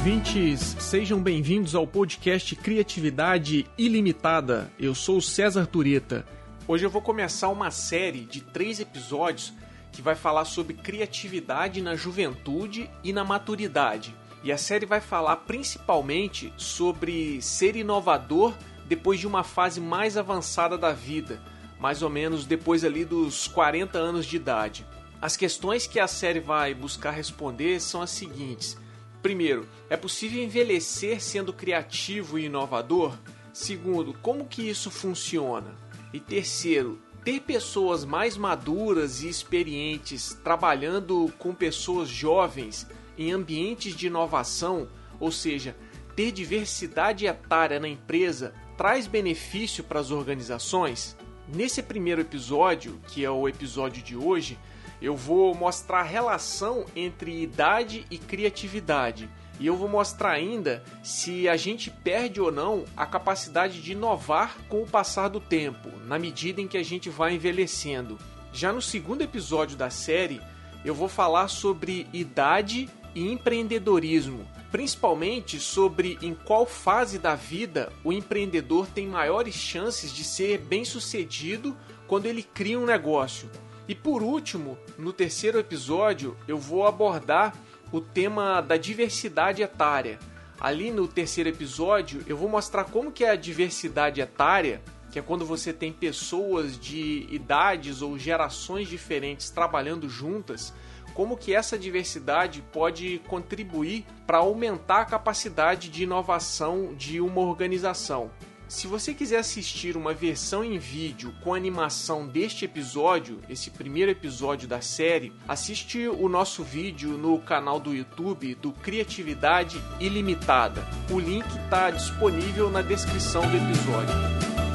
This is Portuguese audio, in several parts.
ouvintes, sejam bem-vindos ao podcast Criatividade Ilimitada. Eu sou o César Tureta. Hoje eu vou começar uma série de três episódios que vai falar sobre criatividade na juventude e na maturidade. E a série vai falar principalmente sobre ser inovador depois de uma fase mais avançada da vida, mais ou menos depois ali dos 40 anos de idade. As questões que a série vai buscar responder são as seguintes: Primeiro, é possível envelhecer sendo criativo e inovador? Segundo, como que isso funciona? E terceiro, ter pessoas mais maduras e experientes trabalhando com pessoas jovens em ambientes de inovação, ou seja, ter diversidade etária na empresa, traz benefício para as organizações? Nesse primeiro episódio, que é o episódio de hoje, eu vou mostrar a relação entre idade e criatividade. E eu vou mostrar ainda se a gente perde ou não a capacidade de inovar com o passar do tempo, na medida em que a gente vai envelhecendo. Já no segundo episódio da série, eu vou falar sobre idade e empreendedorismo, principalmente sobre em qual fase da vida o empreendedor tem maiores chances de ser bem-sucedido quando ele cria um negócio. E por último, no terceiro episódio, eu vou abordar o tema da diversidade etária. Ali no terceiro episódio, eu vou mostrar como que é a diversidade etária, que é quando você tem pessoas de idades ou gerações diferentes trabalhando juntas, como que essa diversidade pode contribuir para aumentar a capacidade de inovação de uma organização. Se você quiser assistir uma versão em vídeo com animação deste episódio, esse primeiro episódio da série, assiste o nosso vídeo no canal do YouTube do Criatividade Ilimitada. O link está disponível na descrição do episódio.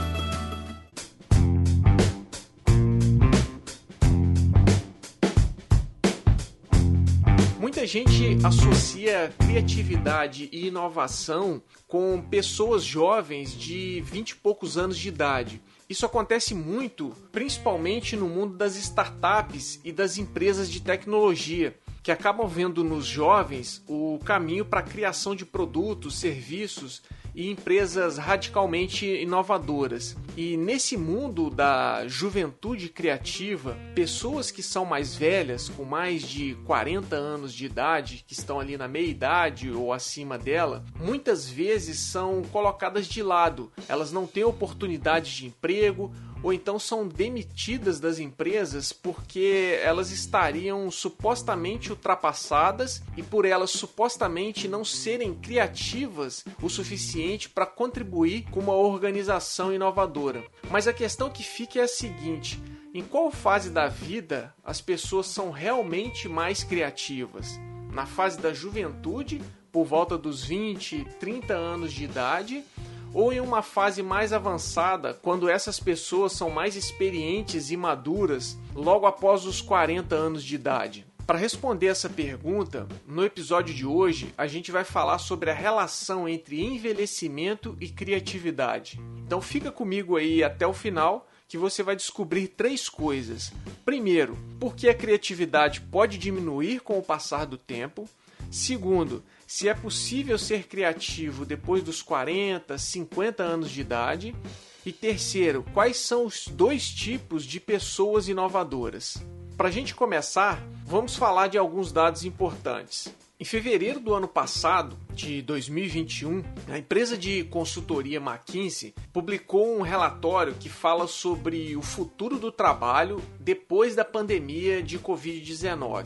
Muita gente associa criatividade e inovação com pessoas jovens de 20 e poucos anos de idade. Isso acontece muito, principalmente no mundo das startups e das empresas de tecnologia, que acabam vendo nos jovens o caminho para a criação de produtos, serviços e empresas radicalmente inovadoras. E nesse mundo da juventude criativa, pessoas que são mais velhas, com mais de 40 anos de idade, que estão ali na meia idade ou acima dela, muitas vezes são colocadas de lado. Elas não têm oportunidade de emprego ou então são demitidas das empresas porque elas estariam supostamente ultrapassadas e por elas supostamente não serem criativas o suficiente para contribuir com uma organização inovadora. Mas a questão que fica é a seguinte: em qual fase da vida as pessoas são realmente mais criativas? Na fase da juventude, por volta dos 20, 30 anos de idade, ou em uma fase mais avançada, quando essas pessoas são mais experientes e maduras, logo após os 40 anos de idade? Para responder essa pergunta, no episódio de hoje a gente vai falar sobre a relação entre envelhecimento e criatividade. Então fica comigo aí até o final que você vai descobrir três coisas. Primeiro, por que a criatividade pode diminuir com o passar do tempo. Segundo, se é possível ser criativo depois dos 40, 50 anos de idade. E terceiro, quais são os dois tipos de pessoas inovadoras? Para a gente começar, vamos falar de alguns dados importantes. Em fevereiro do ano passado, de 2021, a empresa de consultoria McKinsey publicou um relatório que fala sobre o futuro do trabalho depois da pandemia de Covid-19.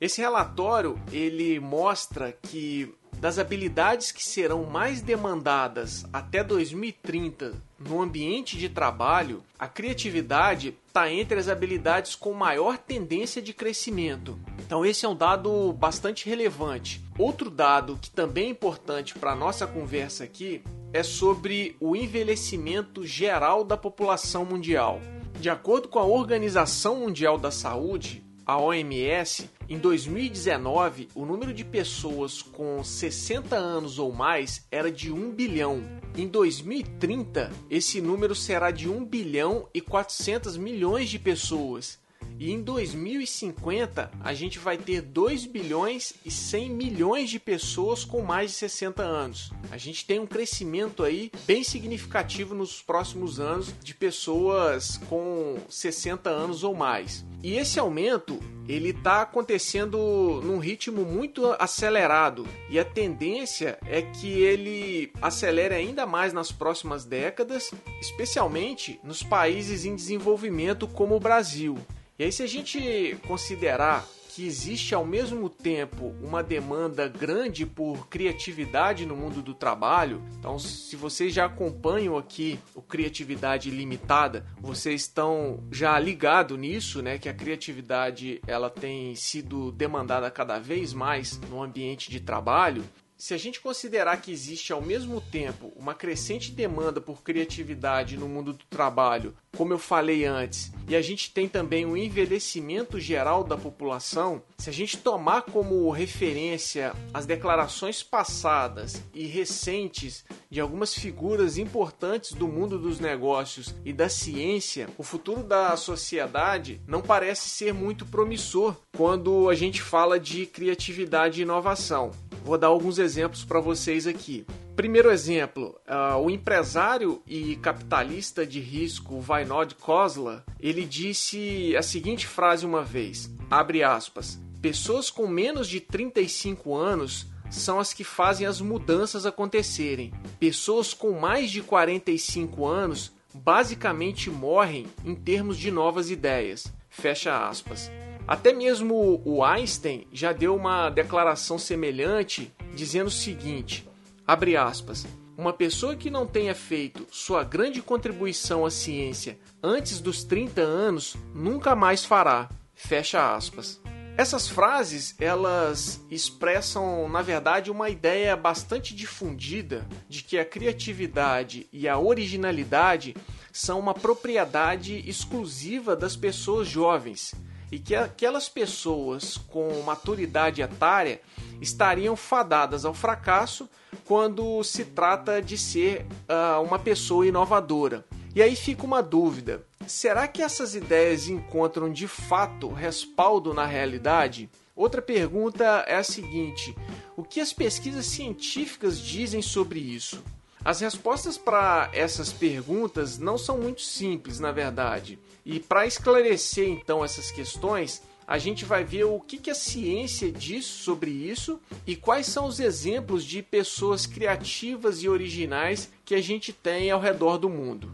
Esse relatório ele mostra que das habilidades que serão mais demandadas até 2030 no ambiente de trabalho, a criatividade está entre as habilidades com maior tendência de crescimento. Então, esse é um dado bastante relevante. Outro dado que também é importante para a nossa conversa aqui é sobre o envelhecimento geral da população mundial. De acordo com a Organização Mundial da Saúde, a OMS, em 2019, o número de pessoas com 60 anos ou mais era de 1 bilhão. Em 2030, esse número será de 1 bilhão e 400 milhões de pessoas. E em 2050 a gente vai ter 2 bilhões e 100 milhões de pessoas com mais de 60 anos. A gente tem um crescimento aí bem significativo nos próximos anos de pessoas com 60 anos ou mais. E esse aumento ele está acontecendo num ritmo muito acelerado e a tendência é que ele acelere ainda mais nas próximas décadas, especialmente nos países em desenvolvimento como o Brasil. E aí, se a gente considerar que existe ao mesmo tempo uma demanda grande por criatividade no mundo do trabalho. Então, se vocês já acompanham aqui o Criatividade Limitada, vocês estão já ligados nisso, né? Que a criatividade ela tem sido demandada cada vez mais no ambiente de trabalho se a gente considerar que existe ao mesmo tempo uma crescente demanda por criatividade no mundo do trabalho, como eu falei antes, e a gente tem também o um envelhecimento geral da população, se a gente tomar como referência as declarações passadas e recentes de algumas figuras importantes do mundo dos negócios e da ciência, o futuro da sociedade não parece ser muito promissor quando a gente fala de criatividade e inovação. Vou dar alguns exemplos para vocês aqui. Primeiro exemplo, uh, o empresário e capitalista de risco Vainod Kozla, ele disse a seguinte frase uma vez, abre aspas, pessoas com menos de 35 anos são as que fazem as mudanças acontecerem. Pessoas com mais de 45 anos basicamente morrem em termos de novas ideias. Fecha aspas. Até mesmo o Einstein já deu uma declaração semelhante, dizendo o seguinte: abre aspas. Uma pessoa que não tenha feito sua grande contribuição à ciência antes dos 30 anos nunca mais fará. Fecha aspas. Essas frases, elas expressam, na verdade, uma ideia bastante difundida de que a criatividade e a originalidade são uma propriedade exclusiva das pessoas jovens e que aquelas pessoas com maturidade etária estariam fadadas ao fracasso quando se trata de ser uh, uma pessoa inovadora. E aí fica uma dúvida: será que essas ideias encontram de fato respaldo na realidade? Outra pergunta é a seguinte: o que as pesquisas científicas dizem sobre isso? As respostas para essas perguntas não são muito simples, na verdade. E para esclarecer então essas questões, a gente vai ver o que, que a ciência diz sobre isso e quais são os exemplos de pessoas criativas e originais que a gente tem ao redor do mundo.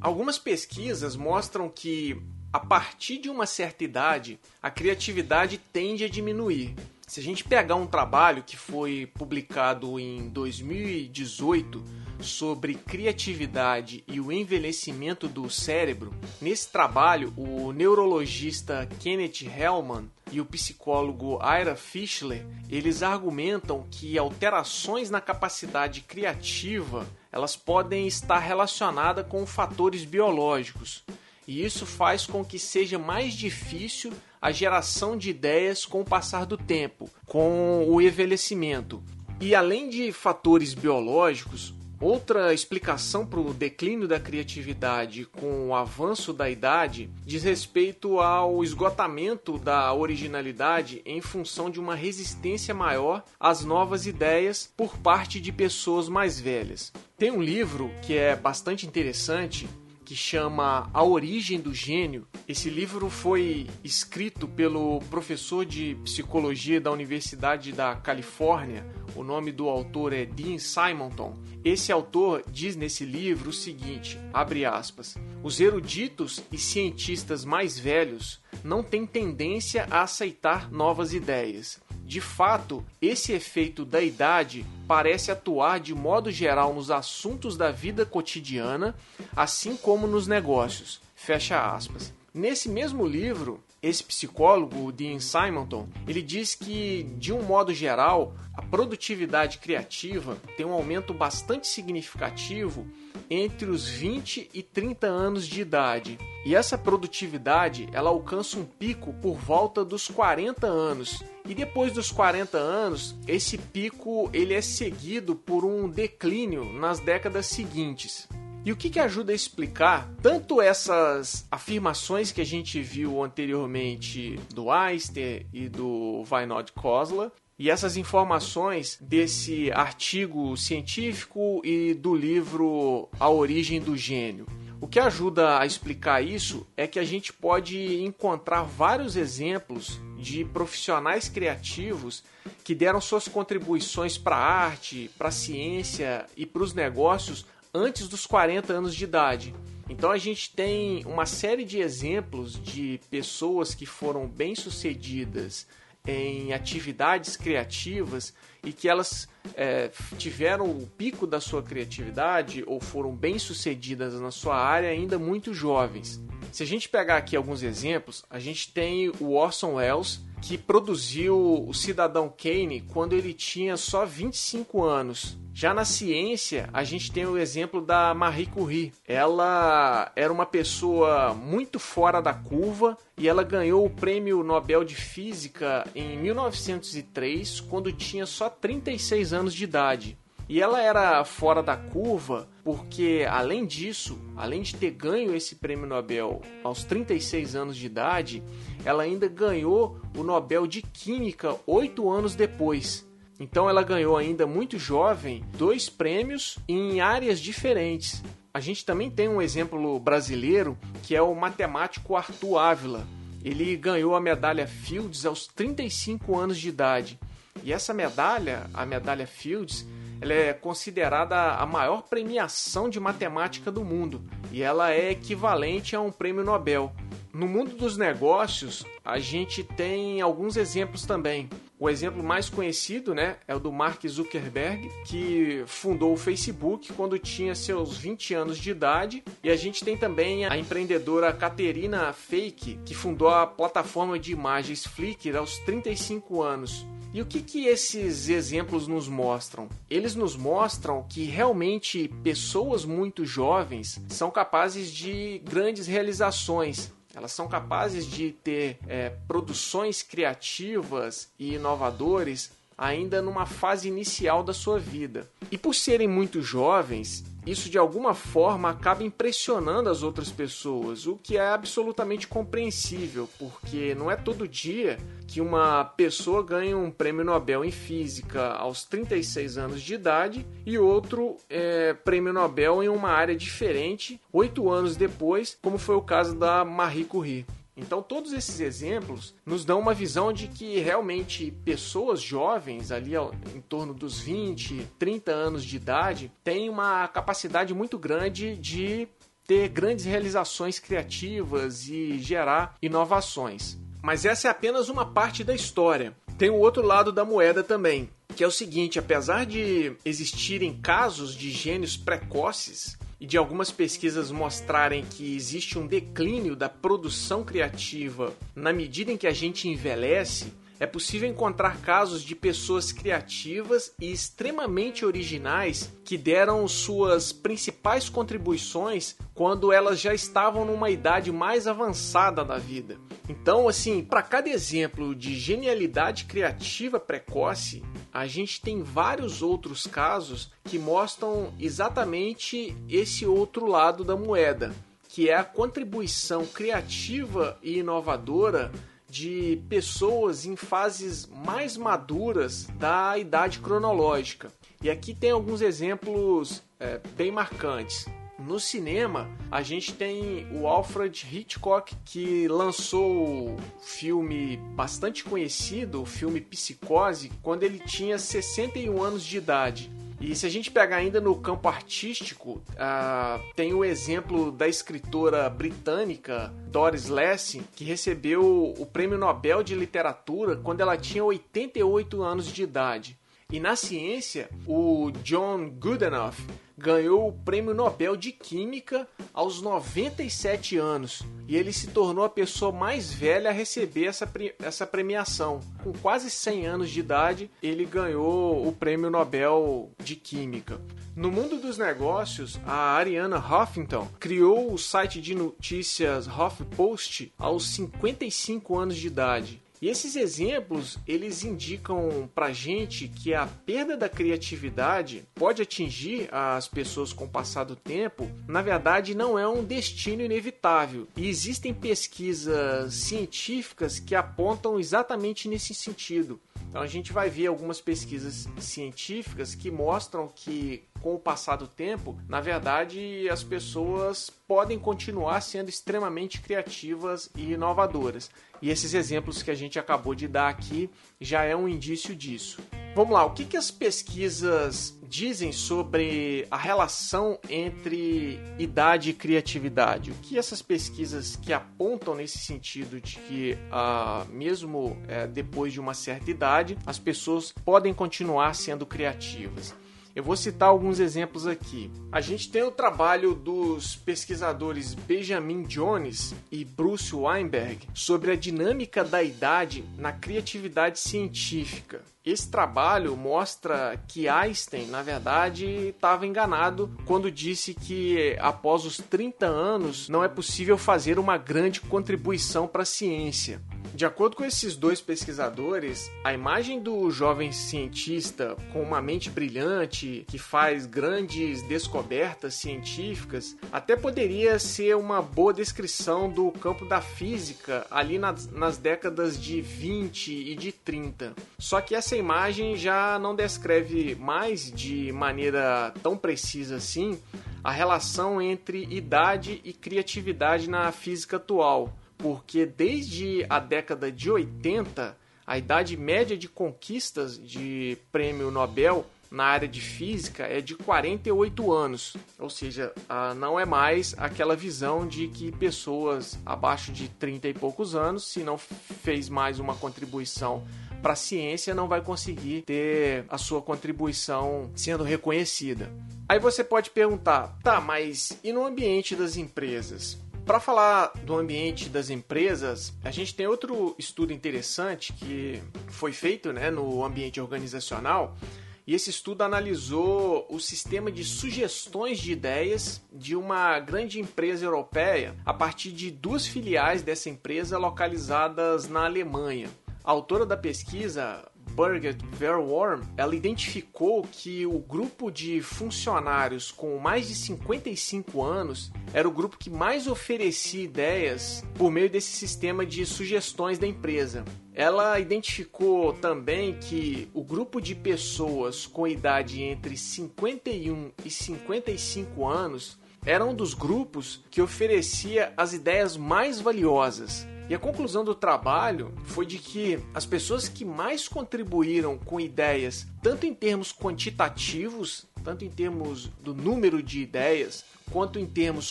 Algumas pesquisas mostram que a partir de uma certa idade, a criatividade tende a diminuir. Se a gente pegar um trabalho que foi publicado em 2018 sobre criatividade e o envelhecimento do cérebro, nesse trabalho o neurologista Kenneth Hellman e o psicólogo Ira Fischler, eles argumentam que alterações na capacidade criativa, elas podem estar relacionadas com fatores biológicos. E isso faz com que seja mais difícil a geração de ideias com o passar do tempo, com o envelhecimento. E além de fatores biológicos, outra explicação para o declínio da criatividade com o avanço da idade diz respeito ao esgotamento da originalidade em função de uma resistência maior às novas ideias por parte de pessoas mais velhas. Tem um livro que é bastante interessante que chama A Origem do Gênio. Esse livro foi escrito pelo professor de psicologia da Universidade da Califórnia. O nome do autor é Dean Simonton. Esse autor diz nesse livro o seguinte, abre aspas: "Os eruditos e cientistas mais velhos não têm tendência a aceitar novas ideias de fato, esse efeito da idade parece atuar de modo geral nos assuntos da vida cotidiana, assim como nos negócios. Fecha aspas. Nesse mesmo livro, esse psicólogo, o Dean Simonton, ele diz que, de um modo geral, a produtividade criativa tem um aumento bastante significativo entre os 20 e 30 anos de idade. E essa produtividade, ela alcança um pico por volta dos 40 anos. E depois dos 40 anos, esse pico ele é seguido por um declínio nas décadas seguintes. E o que, que ajuda a explicar tanto essas afirmações que a gente viu anteriormente do Einstein e do Vainod Kozla, e essas informações desse artigo científico e do livro A Origem do Gênio. O que ajuda a explicar isso é que a gente pode encontrar vários exemplos de profissionais criativos que deram suas contribuições para a arte, para a ciência e para os negócios antes dos 40 anos de idade. Então a gente tem uma série de exemplos de pessoas que foram bem-sucedidas em atividades criativas e que elas é, tiveram o pico da sua criatividade ou foram bem sucedidas na sua área ainda muito jovens. Se a gente pegar aqui alguns exemplos, a gente tem o Orson Welles, que produziu o Cidadão Kane quando ele tinha só 25 anos. Já na ciência, a gente tem o exemplo da Marie Curie. Ela era uma pessoa muito fora da curva e ela ganhou o Prêmio Nobel de Física em 1903, quando tinha só 36 anos de idade. E ela era fora da curva porque, além disso, além de ter ganho esse prêmio Nobel aos 36 anos de idade, ela ainda ganhou o Nobel de Química oito anos depois. Então ela ganhou ainda muito jovem dois prêmios em áreas diferentes. A gente também tem um exemplo brasileiro que é o matemático Arthur Ávila. Ele ganhou a medalha Fields aos 35 anos de idade. E essa medalha, a medalha Fields, ela é considerada a maior premiação de matemática do mundo e ela é equivalente a um prêmio Nobel. No mundo dos negócios, a gente tem alguns exemplos também. O exemplo mais conhecido né, é o do Mark Zuckerberg, que fundou o Facebook quando tinha seus 20 anos de idade. E a gente tem também a empreendedora Caterina Fake, que fundou a plataforma de imagens Flickr aos 35 anos. E o que, que esses exemplos nos mostram? Eles nos mostram que realmente pessoas muito jovens são capazes de grandes realizações elas são capazes de ter é, produções criativas e inovadores ainda numa fase inicial da sua vida. E por serem muito jovens, isso de alguma forma acaba impressionando as outras pessoas, o que é absolutamente compreensível, porque não é todo dia que uma pessoa ganha um prêmio Nobel em física aos 36 anos de idade e outro é, prêmio Nobel em uma área diferente oito anos depois, como foi o caso da Marie Curie. Então, todos esses exemplos nos dão uma visão de que realmente pessoas jovens, ali em torno dos 20, 30 anos de idade, têm uma capacidade muito grande de ter grandes realizações criativas e gerar inovações. Mas essa é apenas uma parte da história. Tem o outro lado da moeda também, que é o seguinte: apesar de existirem casos de gênios precoces, e de algumas pesquisas mostrarem que existe um declínio da produção criativa na medida em que a gente envelhece, é possível encontrar casos de pessoas criativas e extremamente originais que deram suas principais contribuições quando elas já estavam numa idade mais avançada da vida. Então, assim, para cada exemplo de genialidade criativa precoce, a gente tem vários outros casos que mostram exatamente esse outro lado da moeda, que é a contribuição criativa e inovadora de pessoas em fases mais maduras da idade cronológica. E aqui tem alguns exemplos é, bem marcantes. No cinema, a gente tem o Alfred Hitchcock, que lançou o filme bastante conhecido, o filme Psicose, quando ele tinha 61 anos de idade. E se a gente pegar ainda no campo artístico, uh, tem o exemplo da escritora britânica Doris Lessing, que recebeu o Prêmio Nobel de Literatura quando ela tinha 88 anos de idade. E na ciência, o John Goodenough ganhou o Prêmio Nobel de Química aos 97 anos e ele se tornou a pessoa mais velha a receber essa, essa premiação. Com quase 100 anos de idade, ele ganhou o Prêmio Nobel de Química. No mundo dos negócios, a Ariana Huffington criou o site de notícias HuffPost aos 55 anos de idade E esses exemplos, eles indicam pra gente que a perda da criatividade pode atingir as pessoas com o passar do tempo, na verdade não é um destino inevitável. E existem pesquisas científicas que apontam exatamente nesse sentido. Então a gente vai ver algumas pesquisas científicas que mostram que com o passar do tempo, na verdade, as pessoas podem continuar sendo extremamente criativas e inovadoras. E esses exemplos que a gente acabou de dar aqui já é um indício disso. Vamos lá, o que, que as pesquisas dizem sobre a relação entre idade e criatividade? O que essas pesquisas que apontam nesse sentido de que, ah, mesmo é, depois de uma certa idade, as pessoas podem continuar sendo criativas? Eu vou citar alguns exemplos aqui. A gente tem o trabalho dos pesquisadores Benjamin Jones e Bruce Weinberg sobre a dinâmica da idade na criatividade científica. Esse trabalho mostra que Einstein, na verdade, estava enganado quando disse que após os 30 anos não é possível fazer uma grande contribuição para a ciência. De acordo com esses dois pesquisadores, a imagem do jovem cientista com uma mente brilhante que faz grandes descobertas científicas até poderia ser uma boa descrição do campo da física ali nas, nas décadas de 20 e de 30. Só que essa imagem já não descreve mais de maneira tão precisa assim a relação entre idade e criatividade na física atual porque desde a década de 80, a idade média de conquistas de prêmio Nobel na área de física é de 48 anos, ou seja, não é mais aquela visão de que pessoas abaixo de 30 e poucos anos, se não fez mais uma contribuição para a ciência, não vai conseguir ter a sua contribuição sendo reconhecida. Aí você pode perguntar, tá, mas e no ambiente das empresas? Para falar do ambiente das empresas, a gente tem outro estudo interessante que foi feito né, no ambiente organizacional. E esse estudo analisou o sistema de sugestões de ideias de uma grande empresa europeia a partir de duas filiais dessa empresa localizadas na Alemanha. A autora da pesquisa, Birgit Verworm, ela identificou que o grupo de funcionários com mais de 55 anos era o grupo que mais oferecia ideias por meio desse sistema de sugestões da empresa. Ela identificou também que o grupo de pessoas com idade entre 51 e 55 anos era um dos grupos que oferecia as ideias mais valiosas e a conclusão do trabalho foi de que as pessoas que mais contribuíram com ideias, tanto em termos quantitativos, tanto em termos do número de ideias, quanto em termos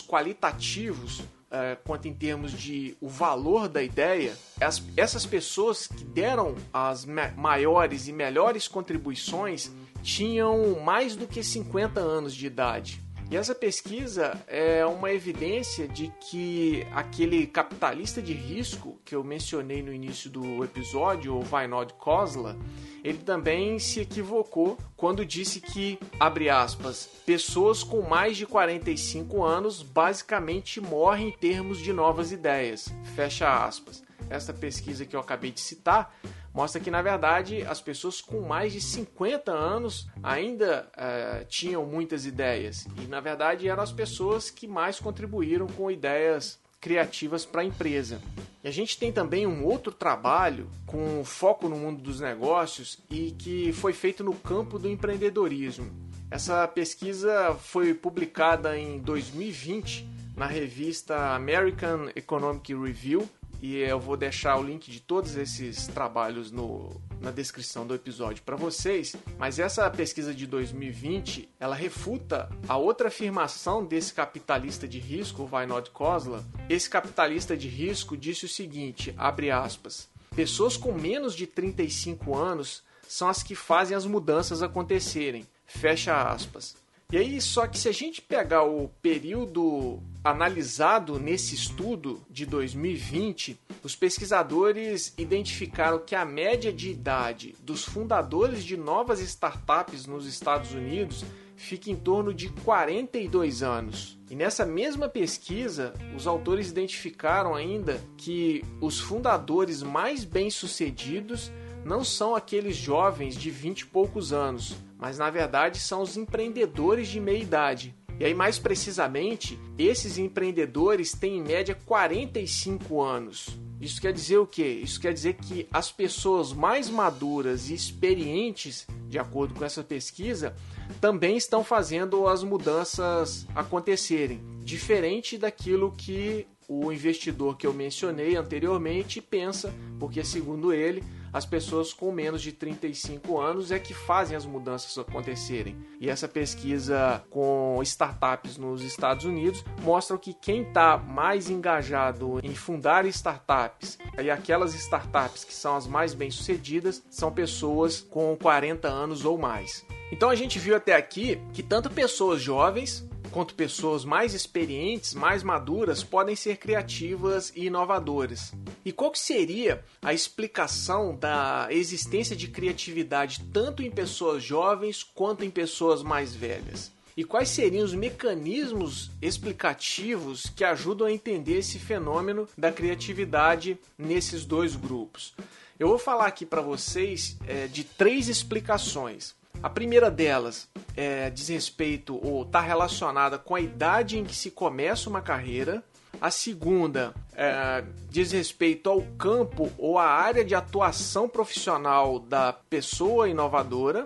qualitativos, Uh, quanto em termos de o valor da ideia, as, essas pessoas que deram as maiores e melhores contribuições tinham mais do que 50 anos de idade. E essa pesquisa é uma evidência de que aquele capitalista de risco que eu mencionei no início do episódio, o Vainod Kozla, ele também se equivocou quando disse que, abre aspas, pessoas com mais de 45 anos basicamente morrem em termos de novas ideias, fecha aspas. Essa pesquisa que eu acabei de citar mostra que na verdade as pessoas com mais de 50 anos ainda uh, tinham muitas ideias e na verdade eram as pessoas que mais contribuíram com ideias criativas para a empresa. E a gente tem também um outro trabalho com foco no mundo dos negócios e que foi feito no campo do empreendedorismo. Essa pesquisa foi publicada em 2020 na revista American Economic Review e eu vou deixar o link de todos esses trabalhos no, na descrição do episódio para vocês. Mas essa pesquisa de 2020 ela refuta a outra afirmação desse capitalista de risco, o Vainod Kozla. Esse capitalista de risco disse o seguinte: abre aspas. Pessoas com menos de 35 anos são as que fazem as mudanças acontecerem. Fecha aspas. E aí, só que se a gente pegar o período analisado nesse estudo de 2020, os pesquisadores identificaram que a média de idade dos fundadores de novas startups nos Estados Unidos fica em torno de 42 anos. E nessa mesma pesquisa, os autores identificaram ainda que os fundadores mais bem-sucedidos não são aqueles jovens de 20 e poucos anos, mas na verdade são os empreendedores de meia idade. E aí, mais precisamente, esses empreendedores têm em média 45 anos. Isso quer dizer o quê? Isso quer dizer que as pessoas mais maduras e experientes, de acordo com essa pesquisa, também estão fazendo as mudanças acontecerem, diferente daquilo que o investidor que eu mencionei anteriormente pensa, porque segundo ele, as pessoas com menos de 35 anos é que fazem as mudanças acontecerem. E essa pesquisa com startups nos Estados Unidos mostra que quem está mais engajado em fundar startups e aquelas startups que são as mais bem-sucedidas são pessoas com 40 anos ou mais. Então a gente viu até aqui que tanto pessoas jovens quanto pessoas mais experientes, mais maduras, podem ser criativas e inovadoras. E qual que seria a explicação da existência de criatividade tanto em pessoas jovens quanto em pessoas mais velhas? E quais seriam os mecanismos explicativos que ajudam a entender esse fenômeno da criatividade nesses dois grupos? Eu vou falar aqui para vocês é, de três explicações. A primeira delas é, diz respeito ou está relacionada com a idade em que se começa uma carreira. A segunda é, diz respeito ao campo ou à área de atuação profissional da pessoa inovadora.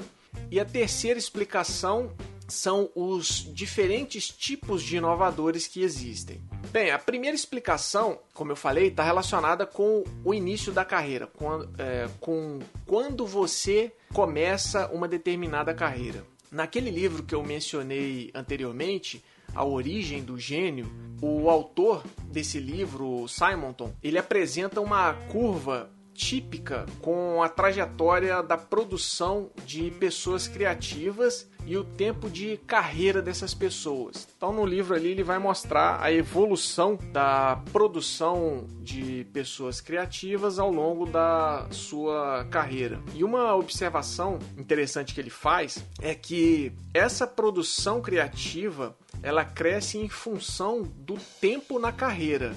E a terceira explicação são os diferentes tipos de inovadores que existem. Bem, a primeira explicação, como eu falei, está relacionada com o início da carreira, com, é, com quando você começa uma determinada carreira. Naquele livro que eu mencionei anteriormente, A Origem do Gênio, o autor desse livro, Simonton, ele apresenta uma curva típica com a trajetória da produção de pessoas criativas e o tempo de carreira dessas pessoas. Então, no livro ali, ele vai mostrar a evolução da produção de pessoas criativas ao longo da sua carreira. E uma observação interessante que ele faz é que essa produção criativa ela cresce em função do tempo na carreira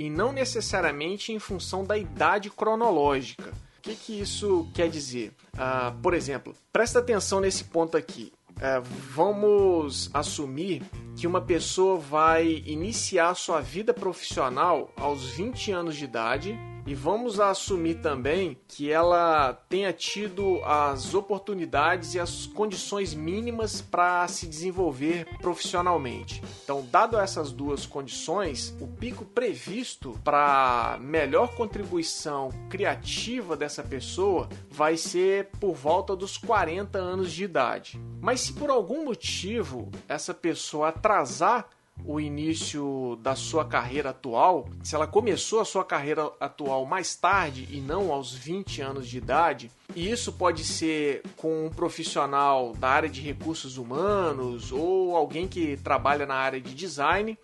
e não necessariamente em função da idade cronológica. O que, que isso quer dizer? Uh, por exemplo, presta atenção nesse ponto aqui é, vamos assumir que uma pessoa vai iniciar sua vida profissional aos 20 anos de idade e vamos assumir também que ela tenha tido as oportunidades e as condições mínimas para se desenvolver profissionalmente. Então, dado essas duas condições, o pico previsto para melhor contribuição criativa dessa pessoa vai ser por volta dos 40 anos de idade. Mas se por algum motivo essa pessoa atrasar o início da sua carreira atual, se ela começou a sua carreira atual mais tarde e não aos 20 anos de idade, e isso pode ser com um profissional da área de recursos humanos ou alguém que trabalha na área de design,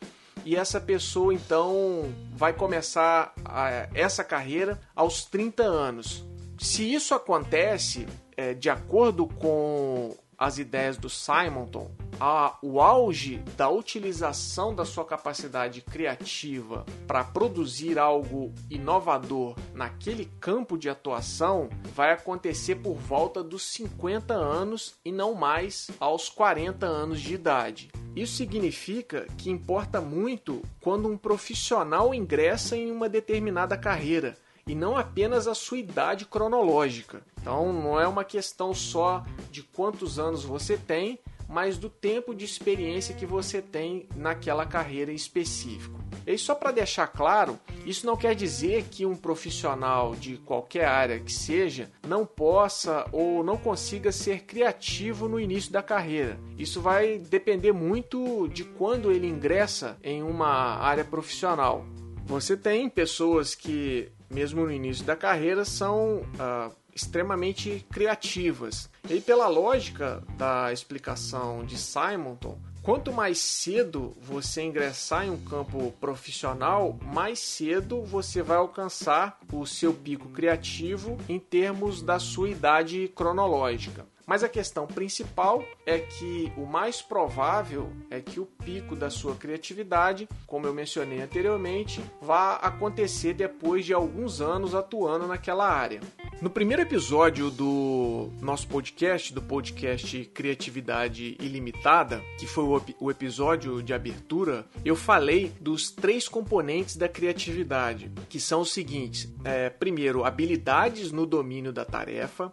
e essa pessoa então vai começar a, essa carreira aos 30 anos. Se isso acontece é, de acordo com as ideias do Simonton, a, o auge da utilização da sua capacidade criativa para produzir algo inovador naquele campo de atuação vai acontecer por volta dos 50 anos e não mais aos 40 anos de idade. Isso significa que importa muito quando um profissional ingressa em uma determinada carreira e não apenas a sua idade cronológica. Então não é uma questão só de quantos anos você tem, mas do tempo de experiência que você tem naquela carreira em específico. E só para deixar claro, isso não quer dizer que um profissional de qualquer área que seja não possa ou não consiga ser criativo no início da carreira. Isso vai depender muito de quando ele ingressa em uma área profissional. Você tem pessoas que, mesmo no início da carreira, são uh, extremamente criativas. E pela lógica da explicação de Simonton, Quanto mais cedo você ingressar em um campo profissional, mais cedo você vai alcançar o seu pico criativo em termos da sua idade cronológica. Mas a questão principal é que o mais provável é que o pico da sua criatividade, como eu mencionei anteriormente, vá acontecer depois de alguns anos atuando naquela área. No primeiro episódio do nosso podcast, do podcast Criatividade Ilimitada, que foi o, episódio de abertura, eu falei dos três componentes da criatividade, que são os seguintes: é, primeiro, habilidades no domínio da tarefa.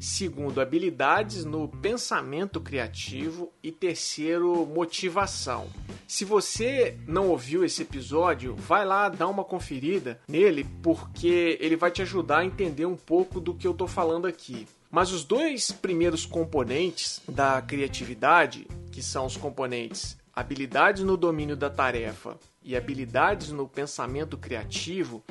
Segundo, habilidades no pensamento criativo. E terceiro, motivação. Se você não ouviu esse episódio, vai lá dar uma conferida nele, porque ele vai te ajudar a entender um pouco do que eu estou falando aqui. Mas os dois primeiros componentes da criatividade, que são os componentes habilidades no domínio da tarefa e habilidades no pensamento criativo,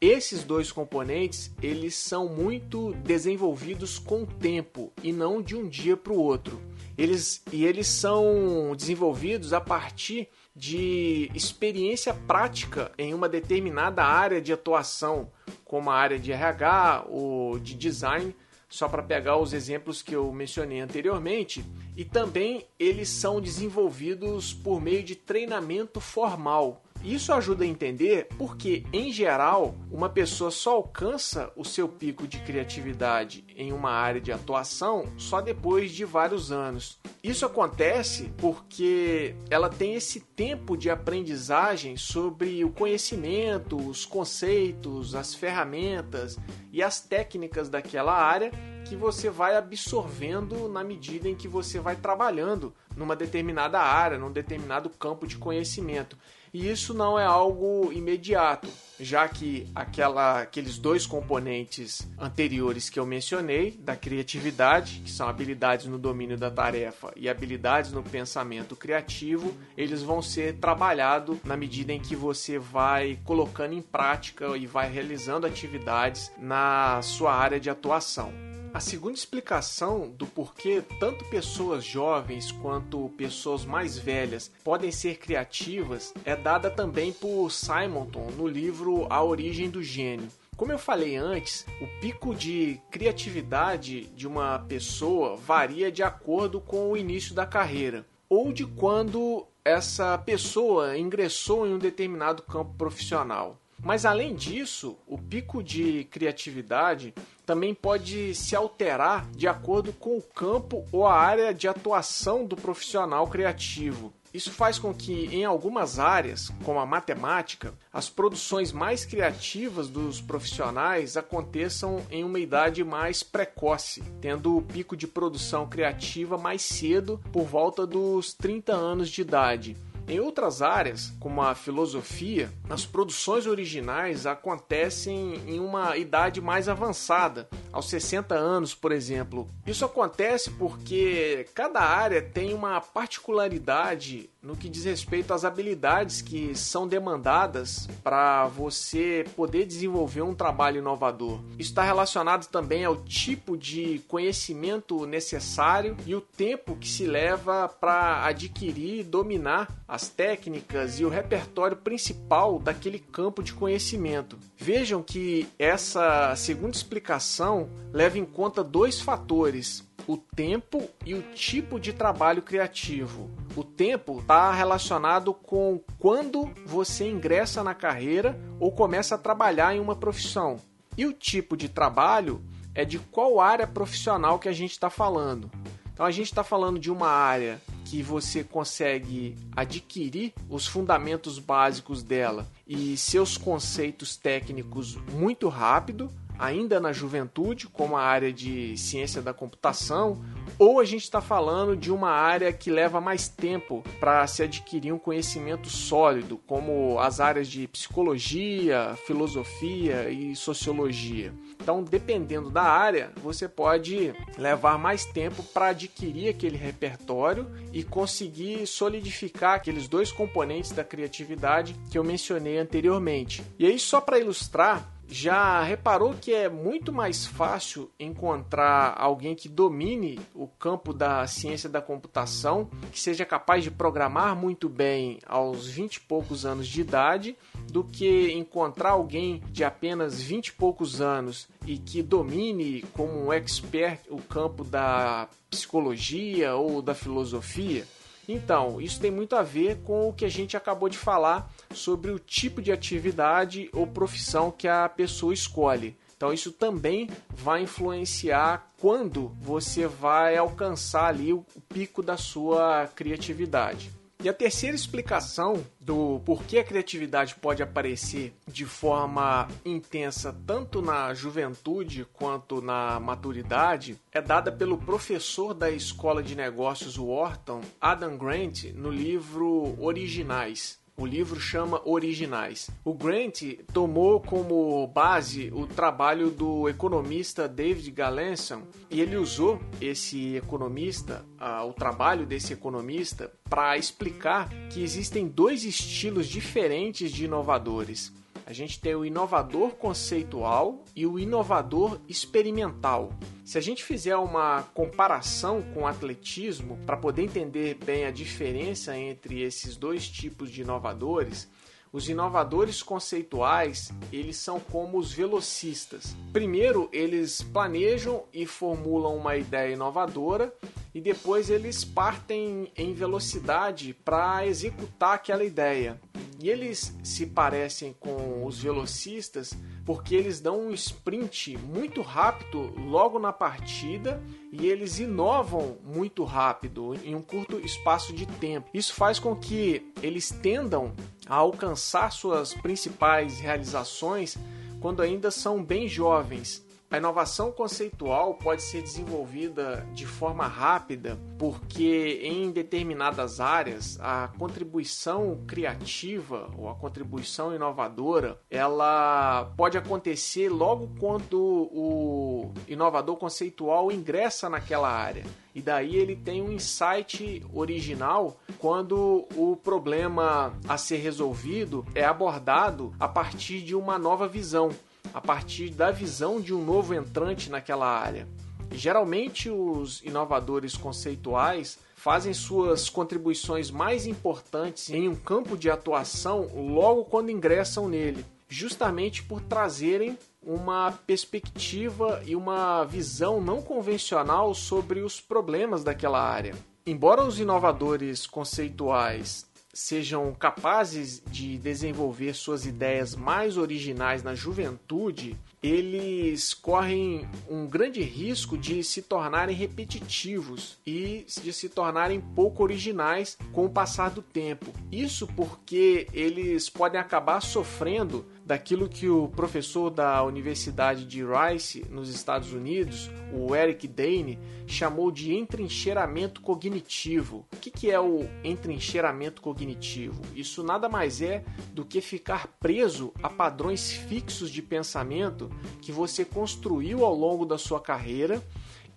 esses dois componentes, eles são muito desenvolvidos com o tempo e não de um dia para o outro. Eles, e eles são desenvolvidos a partir de experiência prática em uma determinada área de atuação, como a área de RH ou de design, só para pegar os exemplos que eu mencionei anteriormente, e também eles são desenvolvidos por meio de treinamento formal. Isso ajuda a entender porque, em geral, uma pessoa só alcança o seu pico de criatividade em uma área de atuação só depois de vários anos. Isso acontece porque ela tem esse tempo de aprendizagem sobre o conhecimento, os conceitos, as ferramentas e as técnicas daquela área que você vai absorvendo na medida em que você vai trabalhando numa determinada área, num determinado campo de conhecimento. E isso não é algo imediato, já que aquela, aqueles dois componentes anteriores que eu mencionei, da criatividade, que são habilidades no domínio da tarefa e habilidades no pensamento criativo, eles vão ser trabalhados na medida em que você vai colocando em prática e vai realizando atividades na sua área de atuação. A segunda explicação do porquê tanto pessoas jovens quanto pessoas mais velhas podem ser criativas é dada também por Simonton no livro A Origem do Gênio. Como eu falei antes, o pico de criatividade de uma pessoa varia de acordo com o início da carreira ou de quando essa pessoa ingressou em um determinado campo profissional. Mas além disso, o pico de criatividade também pode se alterar de acordo com o campo ou a área de atuação do profissional criativo. Isso faz com que, em algumas áreas, como a matemática, as produções mais criativas dos profissionais aconteçam em uma idade mais precoce, tendo o pico de produção criativa mais cedo, por volta dos 30 anos de idade. Em outras áreas, como a filosofia, as produções originais acontecem em uma idade mais avançada, aos 60 anos, por exemplo. Isso acontece porque cada área tem uma particularidade no que diz respeito às habilidades que são demandadas para você poder desenvolver um trabalho inovador. Isso está relacionado também ao tipo de conhecimento necessário e o tempo que se leva para adquirir e dominar as técnicas e o repertório principal daquele campo de conhecimento. Vejam que essa segunda explicação leva em conta dois fatores o tempo e o tipo de trabalho criativo. O tempo está relacionado com quando você ingressa na carreira ou começa a trabalhar em uma profissão. E o tipo de trabalho é de qual área profissional que a gente está falando. Então a gente está falando de uma área que você consegue adquirir os fundamentos básicos dela e seus conceitos técnicos muito rápido ainda na juventude, como a área de ciência da computação, ou a gente está falando de uma área que leva mais tempo para se adquirir um conhecimento sólido, como as áreas de psicologia, filosofia e sociologia. Então, dependendo da área, você pode levar mais tempo para adquirir aquele repertório e conseguir solidificar aqueles dois componentes da criatividade que eu mencionei anteriormente. E aí, só para ilustrar, Já reparou que é muito mais fácil encontrar alguém que domine o campo da ciência da computação, que seja capaz de programar muito bem aos 20 e poucos anos de idade, do que encontrar alguém de apenas 20 e poucos anos e que domine como um expert o campo da psicologia ou da filosofia? Então, isso tem muito a ver com o que a gente acabou de falar sobre o tipo de atividade ou profissão que a pessoa escolhe. Então, isso também vai influenciar quando você vai alcançar ali o pico da sua criatividade. E a terceira explicação do porquê a criatividade pode aparecer de forma intensa tanto na juventude quanto na maturidade é dada pelo professor da Escola de Negócios Wharton, Adam Grant, no livro Originais. O livro chama Originais. O Grant tomou como base o trabalho do economista David Galenson e ele usou esse economista, uh, o trabalho desse economista, para explicar que existem dois estilos diferentes de inovadores. A gente tem o inovador conceitual e o inovador experimental. Se a gente fizer uma comparação com o atletismo para poder entender bem a diferença entre esses dois tipos de inovadores, os inovadores conceituais, eles são como os velocistas. Primeiro, eles planejam e formulam uma ideia inovadora e depois eles partem em velocidade para executar aquela ideia. E eles se parecem com os velocistas porque eles dão um sprint muito rápido logo na partida e eles inovam muito rápido em um curto espaço de tempo. Isso faz com que eles tendam a alcançar suas principais realizações quando ainda são bem jovens a inovação conceitual pode ser desenvolvida de forma rápida porque em determinadas áreas a contribuição criativa ou a contribuição inovadora ela pode acontecer logo quando o inovador conceitual ingressa naquela área. E daí ele tem um insight original quando o problema a ser resolvido é abordado a partir de uma nova visão a partir da visão de um novo entrante naquela área. geralmente, os inovadores conceituais fazem suas contribuições mais importantes em um campo de atuação logo quando ingressam nele, justamente por trazerem uma perspectiva e uma visão não convencional sobre os problemas daquela área. Embora os inovadores conceituais sejam capazes de desenvolver suas ideias mais originais na juventude, eles correm um grande risco de se tornarem repetitivos e de se tornarem pouco originais com o passar do tempo. Isso porque eles podem acabar sofrendo daquilo que o professor da Universidade de Rice, nos Estados Unidos, o Eric Dane, chamou de entrincheiramento cognitivo. O que é o entrincheiramento cognitivo? Isso nada mais é do que ficar preso a padrões fixos de pensamento que você construiu ao longo da sua carreira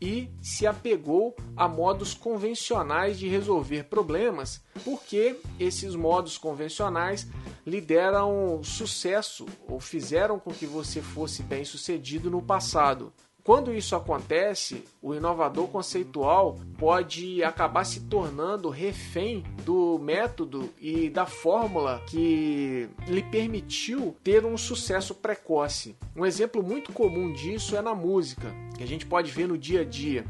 e se apegou a modos convencionais de resolver problemas, porque esses modos convencionais lhe deram sucesso ou fizeram com que você fosse bem sucedido no passado. Quando isso acontece, o inovador conceitual pode acabar se tornando refém do método e da fórmula que lhe permitiu ter um sucesso precoce. Um exemplo muito comum disso é na música, que a gente pode ver no dia a dia.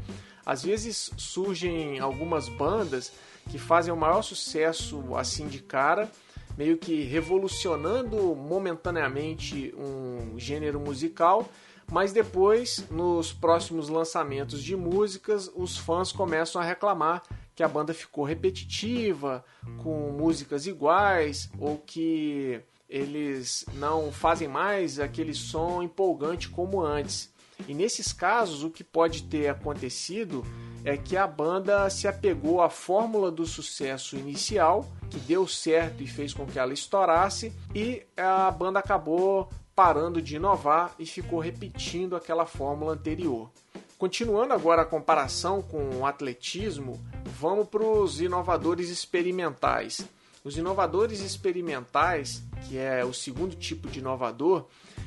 Às vezes surgem algumas bandas que fazem o maior sucesso assim de cara, meio que revolucionando momentaneamente um gênero musical mas depois, nos próximos lançamentos de músicas, os fãs começam a reclamar que a banda ficou repetitiva, com músicas iguais, ou que eles não fazem mais aquele som empolgante como antes. E nesses casos, o que pode ter acontecido é que a banda se apegou à fórmula do sucesso inicial, que deu certo e fez com que ela estourasse, e a banda acabou parando de inovar e ficou repetindo aquela fórmula anterior. Continuando agora a comparação com o atletismo, vamos para os inovadores experimentais. Os inovadores experimentais, que é o segundo tipo de inovador,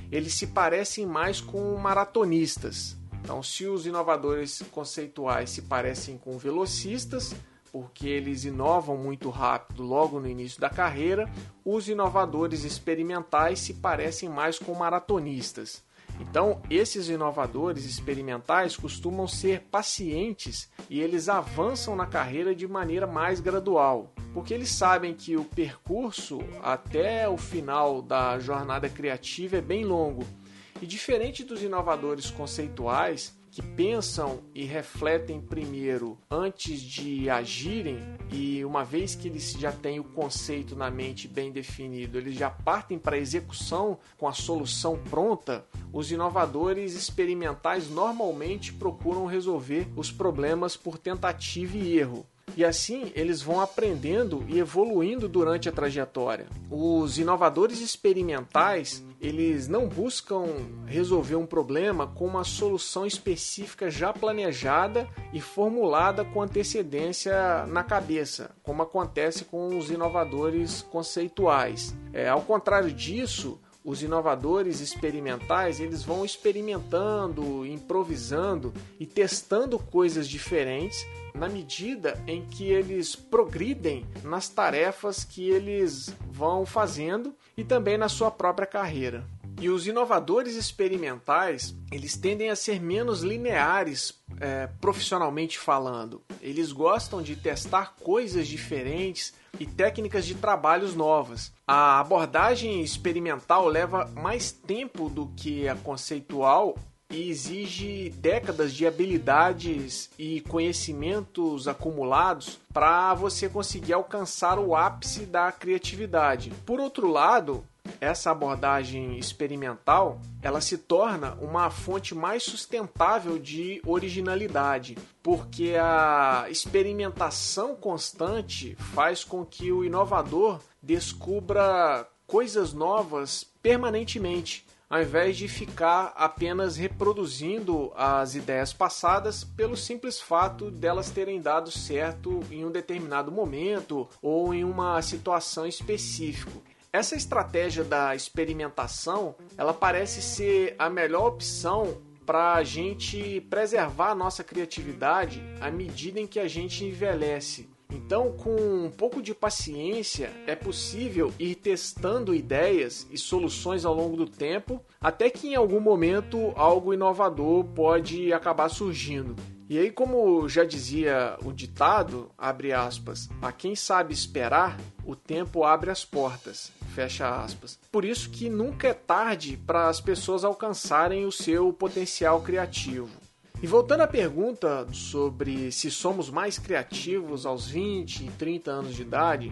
eles se parecem mais com maratonistas. Então, se os inovadores conceituais se parecem com velocistas, porque eles inovam muito rápido logo no início da carreira, os inovadores experimentais se parecem mais com maratonistas. Então, esses inovadores experimentais costumam ser pacientes e eles avançam na carreira de maneira mais gradual, porque eles sabem que o percurso até o final da jornada criativa é bem longo. E diferente dos inovadores conceituais, que pensam e refletem primeiro antes de agirem, e uma vez que eles já têm o conceito na mente bem definido, eles já partem para a execução com a solução pronta, os inovadores experimentais normalmente procuram resolver os problemas por tentativa e erro. E assim eles vão aprendendo e evoluindo durante a trajetória. Os inovadores experimentais, eles não buscam resolver um problema com uma solução específica já planejada e formulada com antecedência na cabeça, como acontece com os inovadores conceituais. É, ao contrário disso, os inovadores experimentais eles vão experimentando, improvisando e testando coisas diferentes na medida em que eles progridem nas tarefas que eles vão fazendo e também na sua própria carreira. E os inovadores experimentais, eles tendem a ser menos lineares é, profissionalmente falando. Eles gostam de testar coisas diferentes e técnicas de trabalhos novas. A abordagem experimental leva mais tempo do que a conceitual e exige décadas de habilidades e conhecimentos acumulados para você conseguir alcançar o ápice da criatividade. Por outro lado, essa abordagem experimental ela se torna uma fonte mais sustentável de originalidade, porque a experimentação constante faz com que o inovador descubra coisas novas permanentemente, ao invés de ficar apenas reproduzindo as ideias passadas pelo simples fato delas terem dado certo em um determinado momento ou em uma situação específica. Essa estratégia da experimentação, ela parece ser a melhor opção para a gente preservar a nossa criatividade à medida em que a gente envelhece. Então, com um pouco de paciência, é possível ir testando ideias e soluções ao longo do tempo, até que em algum momento algo inovador pode acabar surgindo. E aí, como já dizia o ditado, abre aspas, a quem sabe esperar, o tempo abre as portas, fecha aspas. Por isso que nunca é tarde para as pessoas alcançarem o seu potencial criativo. E voltando à pergunta sobre se somos mais criativos aos 20 e 30 anos de idade,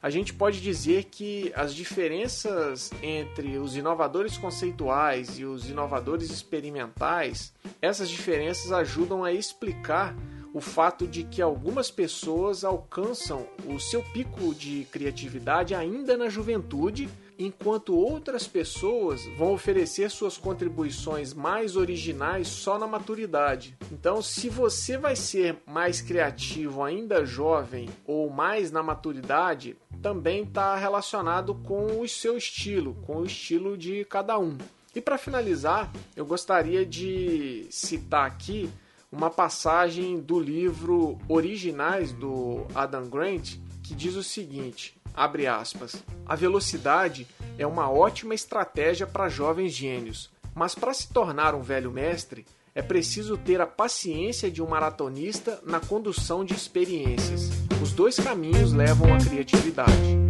a gente pode dizer que as diferenças entre os inovadores conceituais e os inovadores experimentais, essas diferenças ajudam a explicar o fato de que algumas pessoas alcançam o seu pico de criatividade ainda na juventude, enquanto outras pessoas vão oferecer suas contribuições mais originais só na maturidade. Então, se você vai ser mais criativo ainda jovem ou mais na maturidade, também está relacionado com o seu estilo, com o estilo de cada um. E para finalizar, eu gostaria de citar aqui uma passagem do livro Originais do Adam Grant que diz o seguinte: abre aspas. A velocidade é uma ótima estratégia para jovens gênios, mas para se tornar um velho mestre, é preciso ter a paciência de um maratonista na condução de experiências. Os dois caminhos levam à criatividade.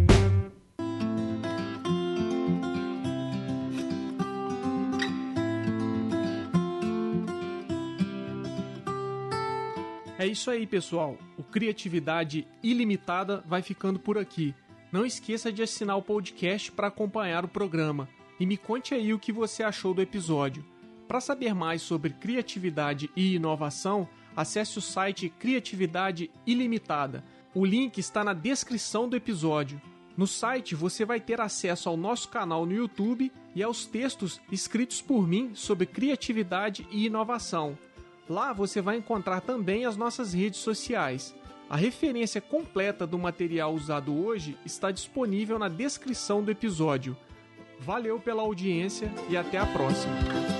Isso aí, pessoal. O Criatividade Ilimitada vai ficando por aqui. Não esqueça de assinar o podcast para acompanhar o programa e me conte aí o que você achou do episódio. Para saber mais sobre criatividade e inovação, acesse o site Criatividade Ilimitada. O link está na descrição do episódio. No site você vai ter acesso ao nosso canal no YouTube e aos textos escritos por mim sobre criatividade e inovação. Lá você vai encontrar também as nossas redes sociais. A referência completa do material usado hoje está disponível na descrição do episódio. Valeu pela audiência e até a próxima.